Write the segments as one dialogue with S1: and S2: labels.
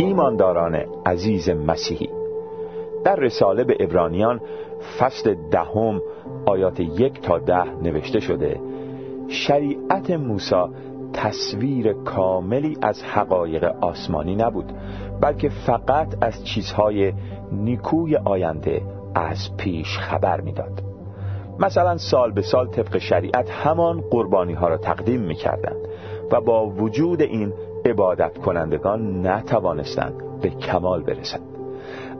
S1: ایمانداران عزیز مسیحی در رساله به ابرانیان فصل دهم آیات یک تا ده نوشته شده شریعت موسی تصویر کاملی از حقایق آسمانی نبود بلکه فقط از چیزهای نیکوی آینده از پیش خبر می‌داد. مثلا سال به سال طبق شریعت همان قربانی ها را تقدیم می و با وجود این عبادت کنندگان نتوانستند به کمال برسند.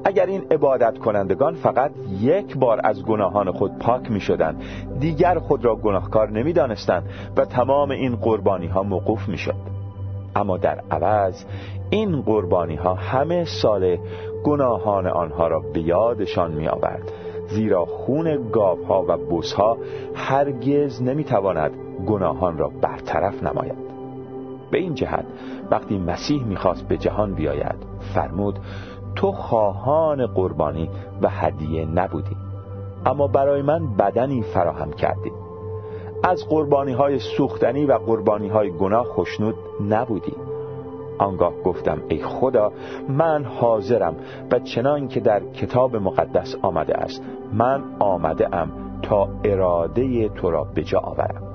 S1: اگر این عبادت کنندگان فقط یک بار از گناهان خود پاک می شدن دیگر خود را گناهکار نمی دانستن و تمام این قربانی ها موقوف می شد اما در عوض این قربانی ها همه سال گناهان آنها را به یادشان می آورد زیرا خون گاف ها و بوس ها هرگز نمی تواند گناهان را برطرف نماید. به این جهت وقتی مسیح می‌خواست به جهان بیاید فرمود تو خواهان قربانی و هدیه نبودی اما برای من بدنی فراهم کردی. از قربانی های سوختنی و قربانی های گناه خوشنود نبودی. آنگاه گفتم ای خدا من حاضرم و چنان که در کتاب مقدس آمده است من آمده ام تا اراده تو را به جا آورم.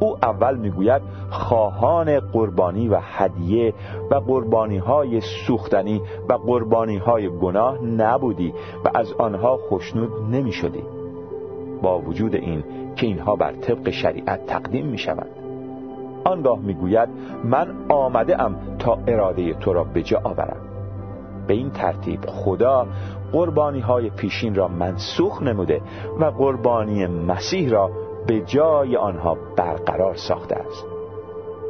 S1: او اول می‌گوید خواهان قربانی و هدیه و قربانی های سوختنی و قربانی های گناه نبودی و از آنها خشنود نمی شدی با وجود این که اینها بر طبق شریعت تقدیم می شوند آنگاه می‌گوید من آمده ام تا اراده تو را به جا آورم. به این ترتیب خدا قربانی های پیشین را منسوخ نموده و قربانی مسیح را به جای آنها برقرار ساخته است.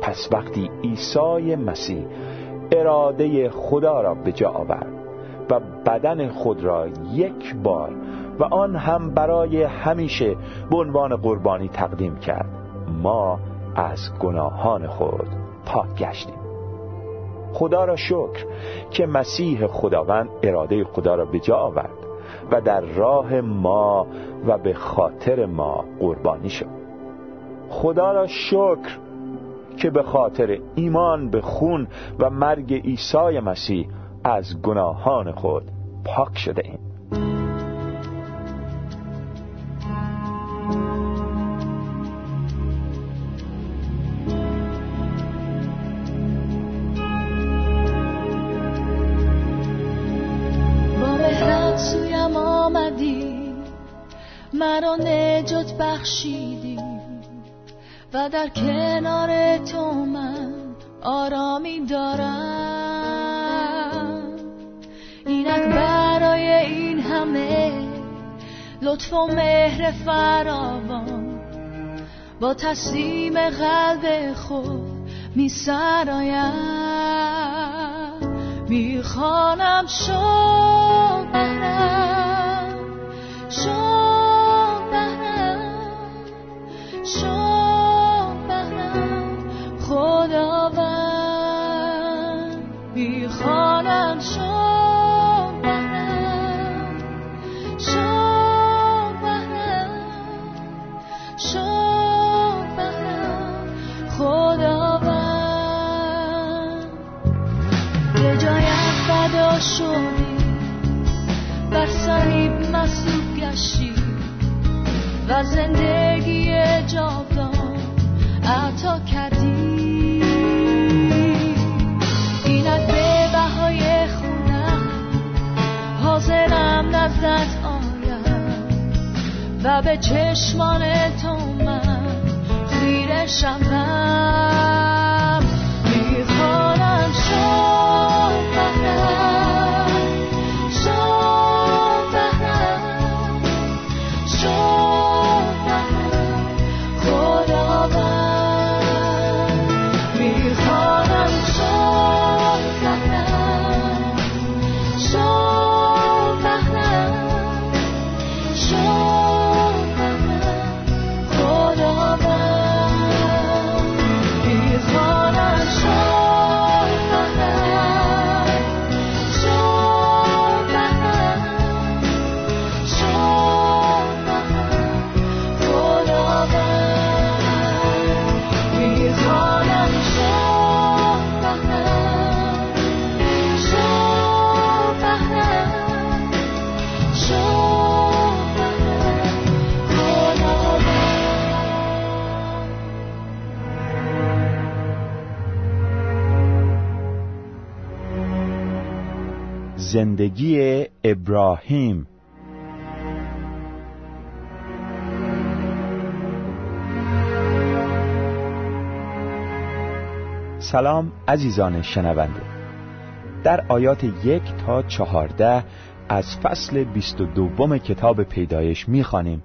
S1: پس وقتی عیسی مسیح اراده خدا را به جا آورد و بدن خود را یک بار و آن هم برای همیشه به عنوان قربانی تقدیم کرد ما از گناهان خود پاک گشتیم. خدا را شکر که مسیح خداوند اراده خدا را به جا آورد. و در راه ما و به خاطر ما قربانی شد خدا را شکر که به خاطر ایمان به خون و مرگ عیسی مسیح از گناهان خود پاک شده ایم.
S2: بخشیدی و در کنار تو من آرامی دارم. اینک برای این همه لطف و مهر فراوان با تسلیم قلب خود می سرایم. می‌خوانم شد و زندگی جاودان عطا کردی. اینک به بهای خونم حاضرم نزدت آیم و به چشمان تو من خیره
S1: زندگی ابراهیم. سلام عزیزان شنونده. در آیات یک تا چهارده از فصل بیست و دوم کتاب پیدایش می‌خوانیم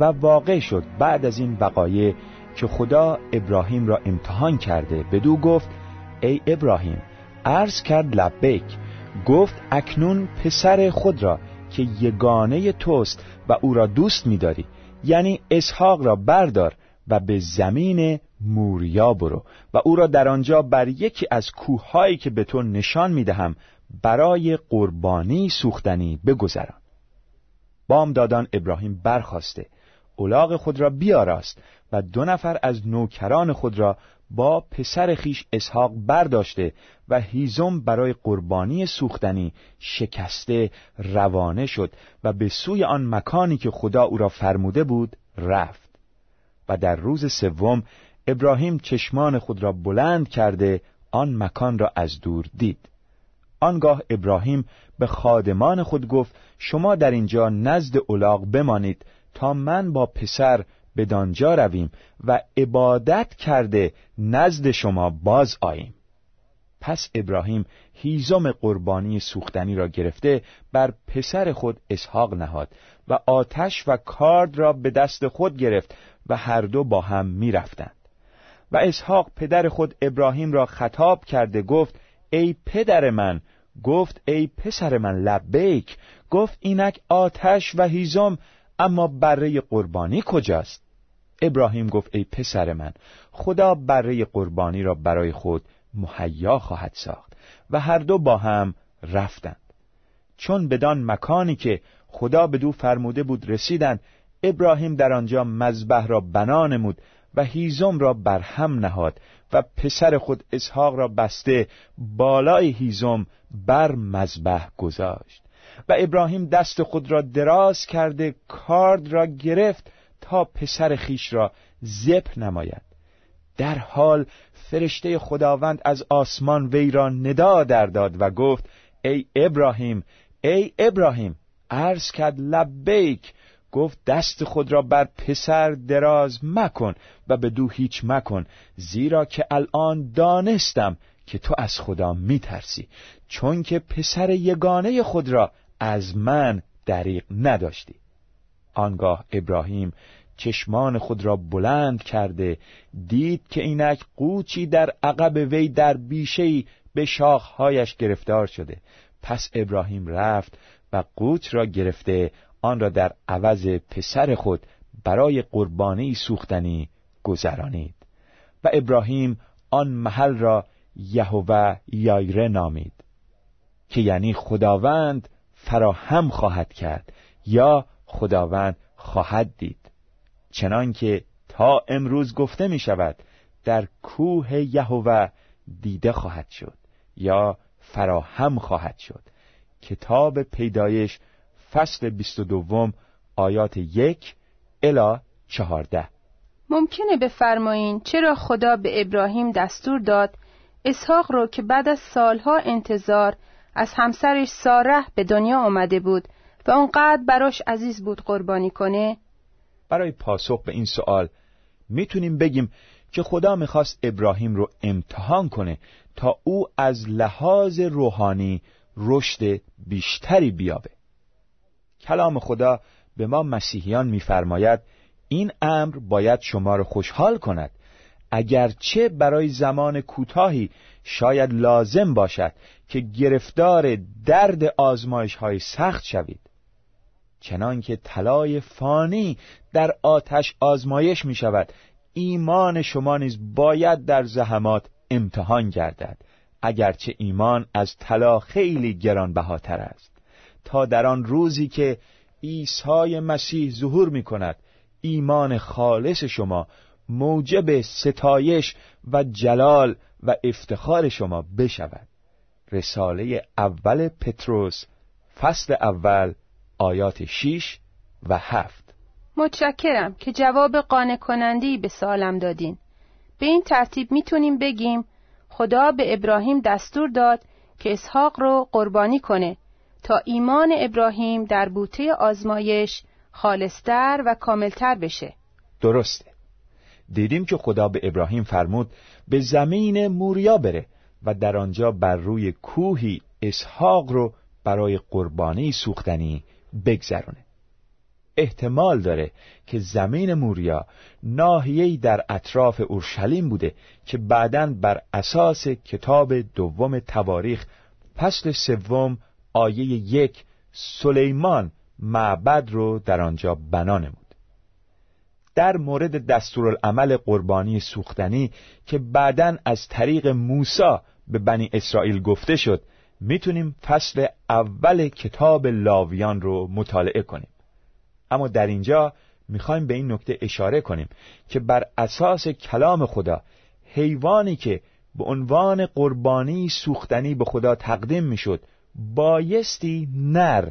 S1: و واقع شد بعد از این وقایع که خدا ابراهیم را امتحان کرده بدو گفت ای ابراهیم عرض کرد لبیک گفت اکنون پسر خود را که یگانه توست و او را دوست می‌داری یعنی اسحاق را بردار و به زمین موریا برو و او را در آنجا بر یکی از کوههایی که به تو نشان می‌دهم برای قربانی سوختنی بگذران. بامدادان ابراهیم برخواسته الاغ خود را بیاراست و دو نفر از نوکران خود را با پسر خیش اسحاق برداشته و هیزم برای قربانی سوختنی شکسته روانه شد و به سوی آن مکانی که خدا او را فرموده بود رفت. و در روز سوم ابراهیم چشمان خود را بلند کرده آن مکان را از دور دید. آنگاه ابراهیم به خادمان خود گفت شما در اینجا نزد اولاغ بمانید تا من با پسر به دانجا رویم و عبادت کرده نزد شما باز آییم پس ابراهیم هیزم قربانی سوختنی را گرفته بر پسر خود اسحاق نهاد و آتش و کارد را به دست خود گرفت و هر دو با هم می رفتند. و اسحاق پدر خود ابراهیم را خطاب کرده گفت ای پدر من گفت ای پسر من لبیک گفت اینک آتش و هیزم اما بره قربانی کجاست؟ ابراهیم گفت ای پسر من خدا بره قربانی را برای خود مهیا خواهد ساخت و هر دو با هم رفتند. چون بدان مکانی که خدا به دو فرموده بود رسیدند ابراهیم در آنجا مذبح را بنا نمود و هیزم را بر هم نهاد و پسر خود اسحاق را بسته بالای هیزم بر مذبح گذاشت. و ابراهیم دست خود را دراز کرده کارد را گرفت تا پسر خیش را زپ نماید. در حال فرشته خداوند از آسمان وی را ندا در داد و گفت ای ابراهیم ای ابراهیم عرض کرد لبیک! گفت دست خود را بر پسر دراز مکن و به دو هیچ مکن زیرا که الان دانستم که تو از خدا میترسی چون که پسر یگانه خود را از من دریق نداشتی. آنگاه ابراهیم چشمان خود را بلند کرده دید که اینک قوچی در عقب وی در بیشهای به شاخهایش گرفتار شده. پس ابراهیم رفت و قوچ را گرفته آن را در عوض پسر خود برای قربانی سوختنی گذرانید. و ابراهیم آن محل را یهوه یایره نامید که یعنی خداوند فراهم خواهد کرد یا خداوند خواهد دید. چنانکه تا امروز گفته می شود در کوه یهوه دیده خواهد شد یا فراهم خواهد شد. کتاب پیدایش فصل بیست و دوم آیات یک الا چهارده.
S3: ممکنه بفرمایین چرا خدا به ابراهیم دستور داد اسحاق رو که بعد از سالها انتظار از همسرش ساره به دنیا آمده بود و اونقدر براش عزیز بود قربانی کنه؟
S1: برای پاسخ به این سوال می‌تونیم بگیم که خدا می‌خواست ابراهیم رو امتحان کنه تا او از لحاظ روحانی رشد بیشتری بیابه کلام خدا به ما مسیحیان میفرماید این امر باید شما را خوشحال کند اگرچه برای زمان کوتاهی شاید لازم باشد که گرفتار درد آزمایش های سخت شوید چنانکه طلای فانی در آتش آزمایش می شود ایمان شما نیز باید در زحمات امتحان گردد اگرچه ایمان از طلا خیلی گرانبهاتر است. تا در آن روزی که عیسی مسیح ظهور می کند ایمان خالص شما موجب ستایش و جلال و افتخار شما بشود. رساله اول پتروس فصل اول آیات 6 و 7
S3: متشکرم که جواب قانع کنندی به سالم دادین. به این ترتیب می‌تونیم بگیم خدا به ابراهیم دستور داد که اسحاق رو قربانی کنه تا ایمان ابراهیم در بوته آزمایش خالصتر و کاملتر بشه.
S1: درسته. دیدیم که خدا به ابراهیم فرمود به زمین موریا بره و در آنجا بر روی کوهی اسحاق رو برای قربانی سوختنی بگذرونه. احتمال داره که زمین موریا ناحیه‌ای در اطراف اورشلیم بوده که بعدا بر اساس کتاب دوم تواریخ فصل سوم آیه یک سلیمان معبد رو در آنجا بنا نمود. در مورد دستورالعمل قربانی سوختنی که بعدا از طریق موسی به بنی اسرائیل گفته شد می‌تونیم فصل اول کتاب لاویان رو مطالعه کنیم. اما در اینجا می‌خوایم به این نکته اشاره کنیم که بر اساس کلام خدا حیوانی که به عنوان قربانی سوختنی به خدا تقدیم می‌شد بایستی نر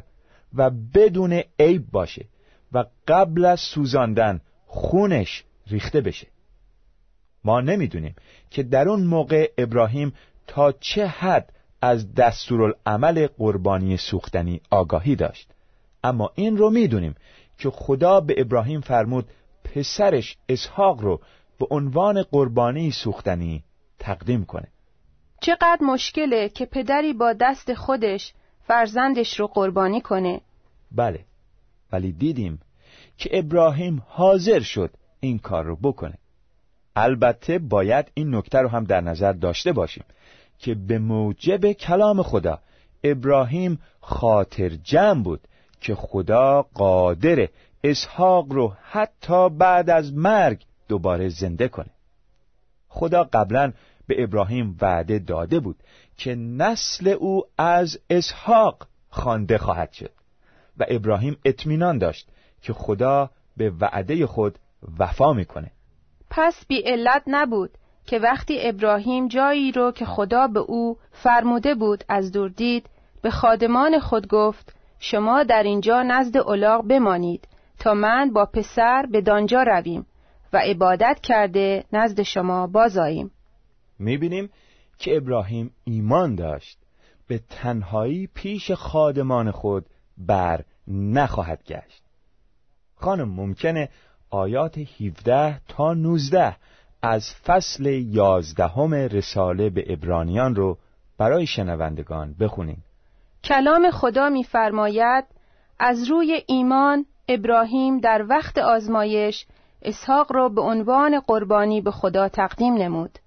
S1: و بدون عیب باشه و قبل از سوزاندن خونش ریخته بشه. ما نمی‌دونیم که در اون موقع ابراهیم تا چه حد از دستورالعمل قربانی سوختنی آگاهی داشت. اما این رو می‌دونیم که خدا به ابراهیم فرمود پسرش اسحاق رو به عنوان قربانی سوختنی تقدیم کنه.
S3: چقدر مشکله که پدری با دست خودش فرزندش رو قربانی کنه.
S1: بله ولی دیدیم که ابراهیم حاضر شد این کار رو بکنه. البته باید این نکته رو هم در نظر داشته باشیم که به موجب کلام خدا ابراهیم خاطر جمع بود که خدا قادر اسحاق رو حتی بعد از مرگ دوباره زنده کنه. خدا قبلا به ابراهیم وعده داده بود که نسل او از اسحاق خوانده خواهد شد و ابراهیم اطمینان داشت که خدا به وعده خود وفا می‌کنه.
S3: پس بی علت نبود که وقتی ابراهیم جایی رو که خدا به او فرموده بود از دور دید به خادمان خود گفت شما در اینجا نزد اولاغ بمانید تا من با پسر به دانجا رویم و عبادت کرده نزد شما بازاییم
S1: می‌بینیم که ابراهیم ایمان داشت. به تنهایی پیش خادمان خود بر نخواهد گشت. خانم ممکنه آیات 17 تا 19 از فصل یازدهم رساله به ابرانیان رو برای شنوندگان بخونیم.
S3: کلام خدا می‌فرماید از روی ایمان ابراهیم در وقت آزمایش اسحاق را به عنوان قربانی به خدا تقدیم نمود.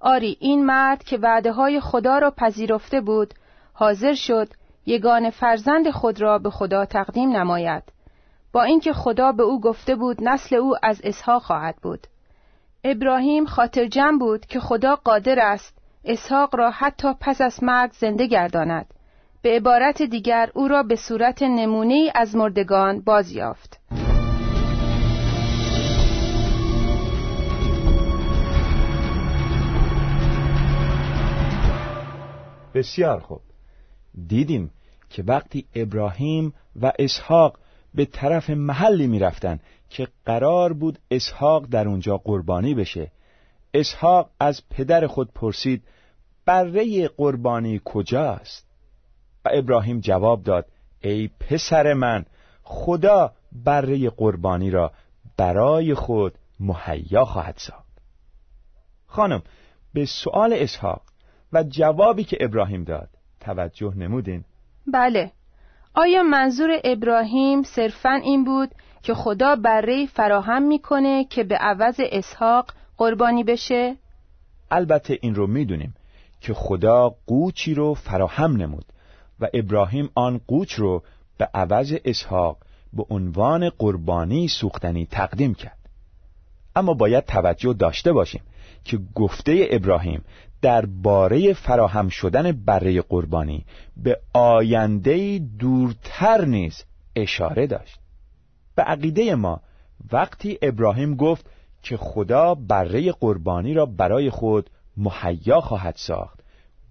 S3: آری این مرد که وعده های خدا را پذیرفته بود حاضر شد یگان فرزند خود را به خدا تقدیم نماید. با اینکه خدا به او گفته بود نسل او از اسحاق خواهد بود. ابراهیم خاطر جمع بود که خدا قادر است اسحاق را حتی پس از مرگ زنده گرداند. به عبارت دیگر او را به صورت نمونه از مردگان بازیافت.
S1: بسیار خوب. دیدیم که وقتی ابراهیم و اسحاق به طرف محلی می‌رفتن که قرار بود اسحاق در اونجا قربانی بشه. اسحاق از پدر خود پرسید بره قربانی کجاست؟ و ابراهیم جواب داد ای پسر من خدا بره قربانی را برای خود مهیا خواهد ساخت. خانم به سؤال اسحاق و جوابی که ابراهیم داد توجه نمودین؟
S3: بله. آیا منظور ابراهیم صرفا این بود که خدا بره فراهم می‌کنه که به عوض اسحاق قربانی بشه؟
S1: البته این رو می‌دونیم که خدا قوچی رو فراهم نمود و ابراهیم آن قوچ رو به عوض اسحاق به عنوان قربانی سوختنی تقدیم کرد اما باید توجه داشته باشیم که گفته ابراهیم درباره فراهم شدن بره قربانی به آینده دورتر نیز اشاره داشت. به عقیده ما وقتی ابراهیم گفت که خدا بره قربانی را برای خود مهیا خواهد ساخت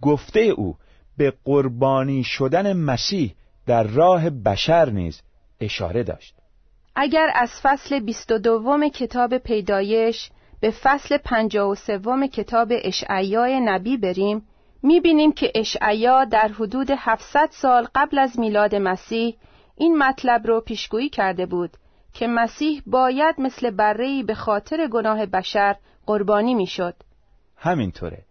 S1: گفته او به قربانی شدن مسیح در راه بشر نیز اشاره داشت.
S3: اگر از فصل بیست و دوم کتاب پیدایش به فصل پنجاه و سوم کتاب اشعیای نبی بریم می‌بینیم که اشعیا در حدود 700 سال قبل از میلاد مسیح این مطلب رو پیشگویی کرده بود که مسیح باید مثل برهی به خاطر گناه بشر قربانی می‌شد.
S1: همینطوره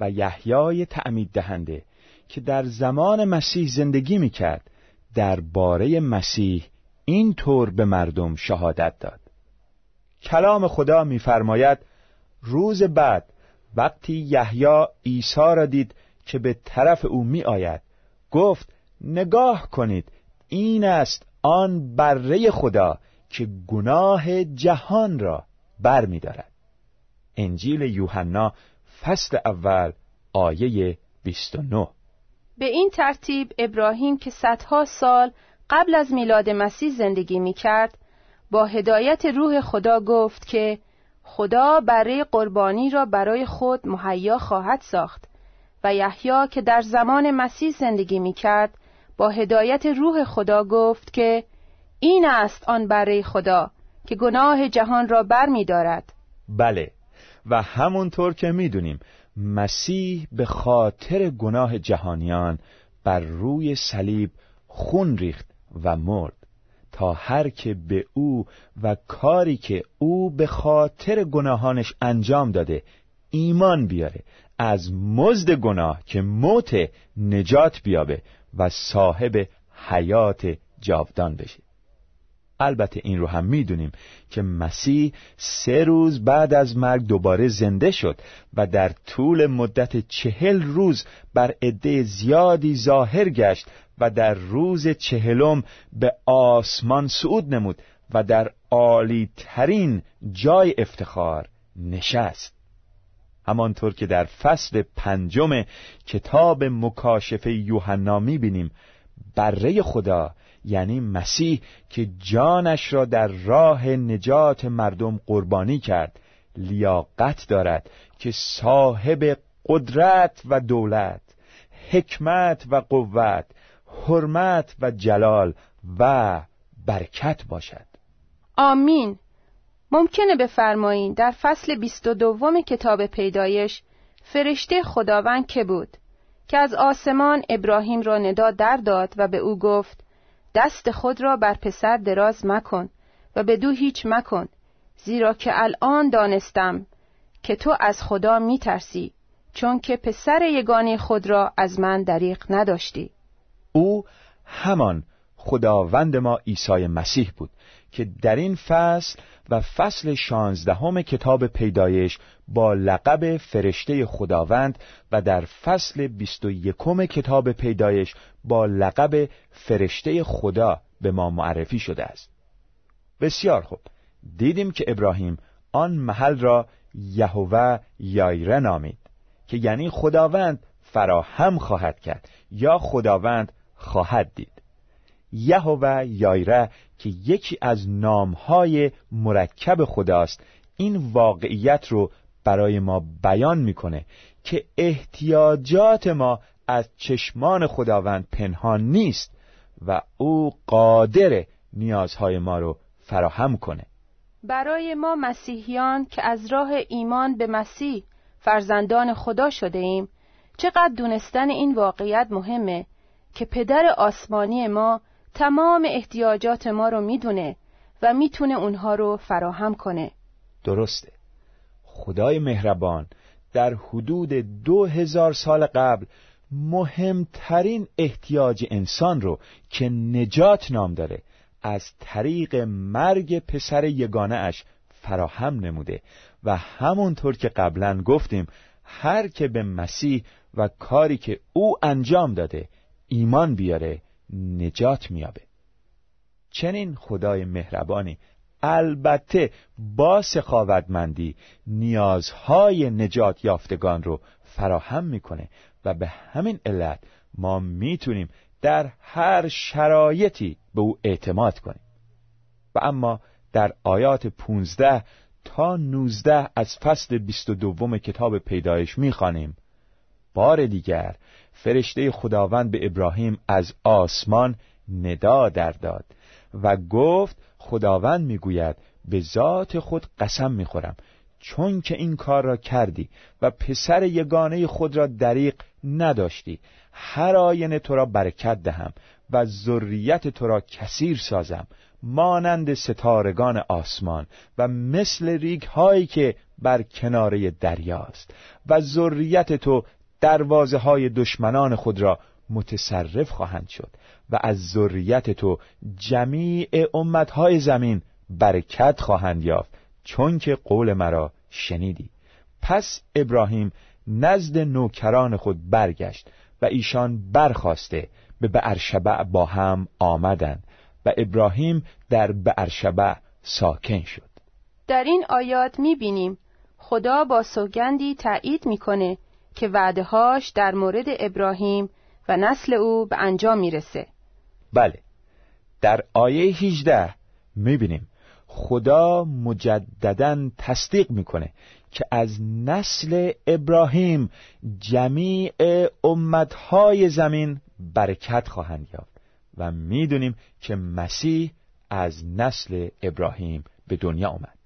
S1: و یحیای تعمید دهنده که در زمان مسیح زندگی می‌کرد درباره مسیح این طور به مردم شهادت داد کلام خدا میفرماید روز بعد وقتی یحیی عیسی را دید که به طرف او می آید گفت نگاه کنید این است آن بره خدا که گناه جهان را بر می دارد. انجیل یوحنا فصل اول آیه 29
S3: به این ترتیب ابراهیم که صدها سال قبل از میلاد مسیح زندگی می کرد با هدایت روح خدا گفت که خدا برای قربانی را برای خود مهیا خواهد ساخت و یحیی که در زمان مسیح زندگی می کرد با هدایت روح خدا گفت که این است آن برای خدا که گناه جهان را بر می دارد.
S1: بله و همونطور که می‌دونیم مسیح به خاطر گناه جهانیان بر روی صلیب خون ریخت و مرد تا هر که به او و کاری که او به خاطر گناهانش انجام داده ایمان بیاره از مزد گناه که موت نجات بیابه و صاحب حیات جاودان بشه. البته این رو هم می‌دونیم که مسیح سه روز بعد از مرگ دوباره زنده شد و در طول مدت چهل روز بر عده زیادی ظاهر گشت و در روز چهلم به آسمان صعود نمود و در عالی ترین جای افتخار نشست. همانطور که در فصل پنجم کتاب مکاشفه یوحنا می‌بینیم بره خدا یعنی مسیح که جانش را در راه نجات مردم قربانی کرد لیاقت دارد که صاحب قدرت و دولت حکمت و قوت حرمت و جلال و برکت باشد.
S3: آمین. ممکنه بفرمایین در فصل بیست و دوم کتاب پیدایش فرشته خداوند که بود که از آسمان ابراهیم را ندا در داد و به او گفت دست خود را بر پسر دراز مکن و به دو هیچ مکن زیرا که الان دانستم که تو از خدا می ترسی چون که پسر یگانه خود را از من دریق نداشتی.
S1: او همان خداوند ما عیسی مسیح بود که در این فصل و فصل شانزدهم کتاب پیدایش با لقب فرشته خداوند و در فصل بیست و یکم کتاب پیدایش با لقب فرشته خدا به ما معرفی شده است. بسیار خوب. دیدیم که ابراهیم آن محل را یهوه یایره نامید که یعنی خداوند فراهم خواهد کرد یا خداوند خواهد دید. یهوه یایره که یکی از نامهای مرکب خداست این واقعیت رو برای ما بیان می‌کنه که احتیاجات ما از چشمان خداوند پنهان نیست و او قادر نیازهای ما رو فراهم کنه.
S3: برای ما مسیحیان که از راه ایمان به مسیح فرزندان خدا شده ایم چقدر دونستن این واقعیت مهمه؟ که پدر آسمانی ما تمام احتیاجات ما رو می‌دونه و می‌تونه اونها رو فراهم کنه.
S1: درسته. خدای مهربان در حدود دو هزار سال قبل مهمترین احتیاج انسان رو که نجات نام داره از طریق مرگ پسر یگانه اش فراهم نموده و همونطور که قبلا گفتیم هر که به مسیح و کاری که او انجام داده ایمان بیاره نجات میابه. چنین خدای مهربانی. البته با سخاوتمندی نیازهای نجات یافتگان رو فراهم می‌کنه و به همین علت ما می‌تونیم در هر شرایطی به او اعتماد کنیم. و اما در آیات 15 تا 19 از فصل 22 کتاب پیدایش می‌خوانیم. بار دیگر فرشته خداوند به ابراهیم از آسمان ندا در داد و گفت خداوند می‌گوید به ذات خود قسم می‌خورم چون که این کار را کردی و پسر یگانه خود را دریق نداشتی. هر آینه تو را برکت دهم و ذریت تو را کثیر سازم مانند ستارگان آسمان و مثل ریگ هایی که بر کناره دریاست و ذریت تو دروازه های دشمنان خود را متصرف خواهند شد و از ذریت تو جمیع امتهای زمین برکت خواهند یافت چون که قول مرا شنیدی. پس ابراهیم نزد نوکران خود برگشت و ایشان برخواسته به بعرشبع با هم آمدند و ابراهیم در بعرشبع ساکن شد.
S3: در این آیات می‌بینیم خدا با سوگندی تایید می‌کنه که وعدهاش در مورد ابراهیم و نسل او به انجام می‌رسه.
S1: بله. در آیه 18 می‌بینیم خدا مجددا تصدیق می‌کنه که از نسل ابراهیم جمیع امتهای زمین برکت خواهند یافت و می‌دونیم که مسیح از نسل ابراهیم به دنیا آمد.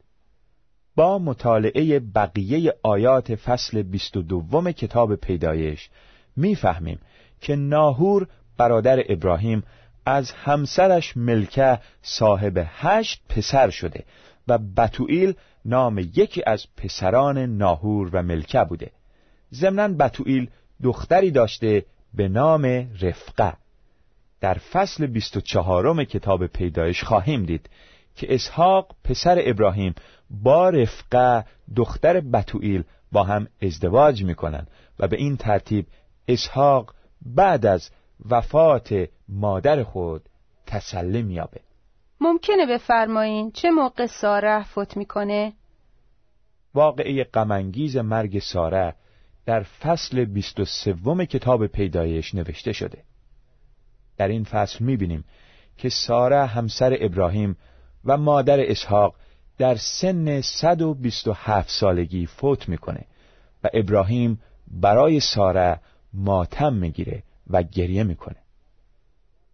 S1: با مطالعه بقیه آیات فصل 22 کتاب پیدایش می‌فهمیم که ناهور برادر ابراهیم از همسرش ملکه صاحب هشت پسر شده و بتوئیل نام یکی از پسران ناهور و ملکه بوده. ضمنا بتوئیل دختری داشته به نام رفقه. در فصل 24 کتاب پیدایش خواهیم دید که اسحاق پسر ابراهیم با رفقه دختر بتوئیل با هم ازدواج می‌کنند و به این ترتیب اسحاق بعد از وفات مادر خود تسلی میابه
S3: ممکنه بفرمایین چه موقع ساره فوت می‌کنه؟
S1: واقعه غمانگیز مرگ ساره در فصل 23 کتاب پیدایش نوشته شده در این فصل می‌بینیم که ساره همسر ابراهیم و مادر اسحاق در سن 127 سالگی فوت می‌کنه و ابراهیم برای ساره ماتم می‌گیره و گریه می‌کنه.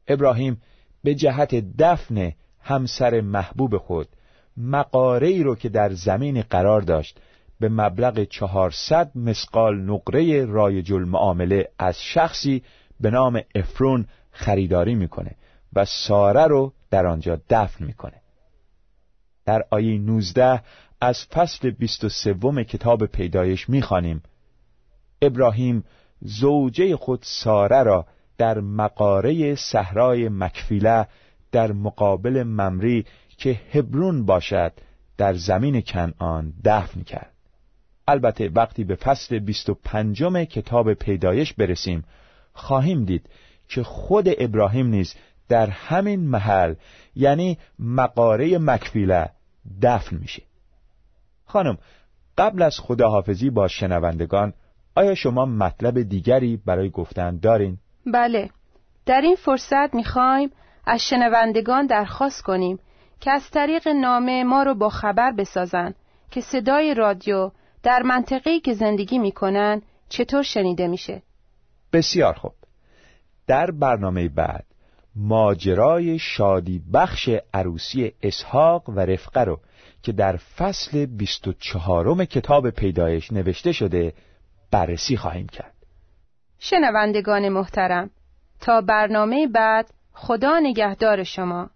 S1: ابراهیم به جهت دفن همسر محبوب خود مقاره ای رو که در زمین قرار داشت به مبلغ 400 مسقال نقره رایج المعامله از شخصی به نام افرون خریداری می‌کنه و ساره رو در آنجا دفن می‌کنه. در آیه 19 از فصل 23 کتاب پیدایش می‌خوانیم. ابراهیم زوجه خود ساره را در مقاره صحرای مکفیله در مقابل ممری که هبرون باشد در زمین کنعان دفن کرد. البته وقتی به فصل 25 کتاب پیدایش برسیم خواهیم دید که خود ابراهیم نیز در همین محل یعنی مقاره مکفیله دفن میشه. خانم قبل از خداحافظی با شنوندگان آیا شما مطلب دیگری برای گفتن دارین؟
S3: بله. در این فرصت می‌خوایم از شنوندگان درخواست کنیم که از طریق نامه ما رو با خبر بسازن که صدای رادیو در منطقه‌ای که زندگی می‌کنن چطور شنیده میشه.
S1: بسیار خوب. در برنامه بعد ماجرای شادی بخش عروسی اسحاق و رفقه رو که در فصل 24 کتاب پیدایش نوشته شده بررسی خواهیم کرد.
S3: شنوندگان محترم تا برنامه بعد خدا نگهدار شما.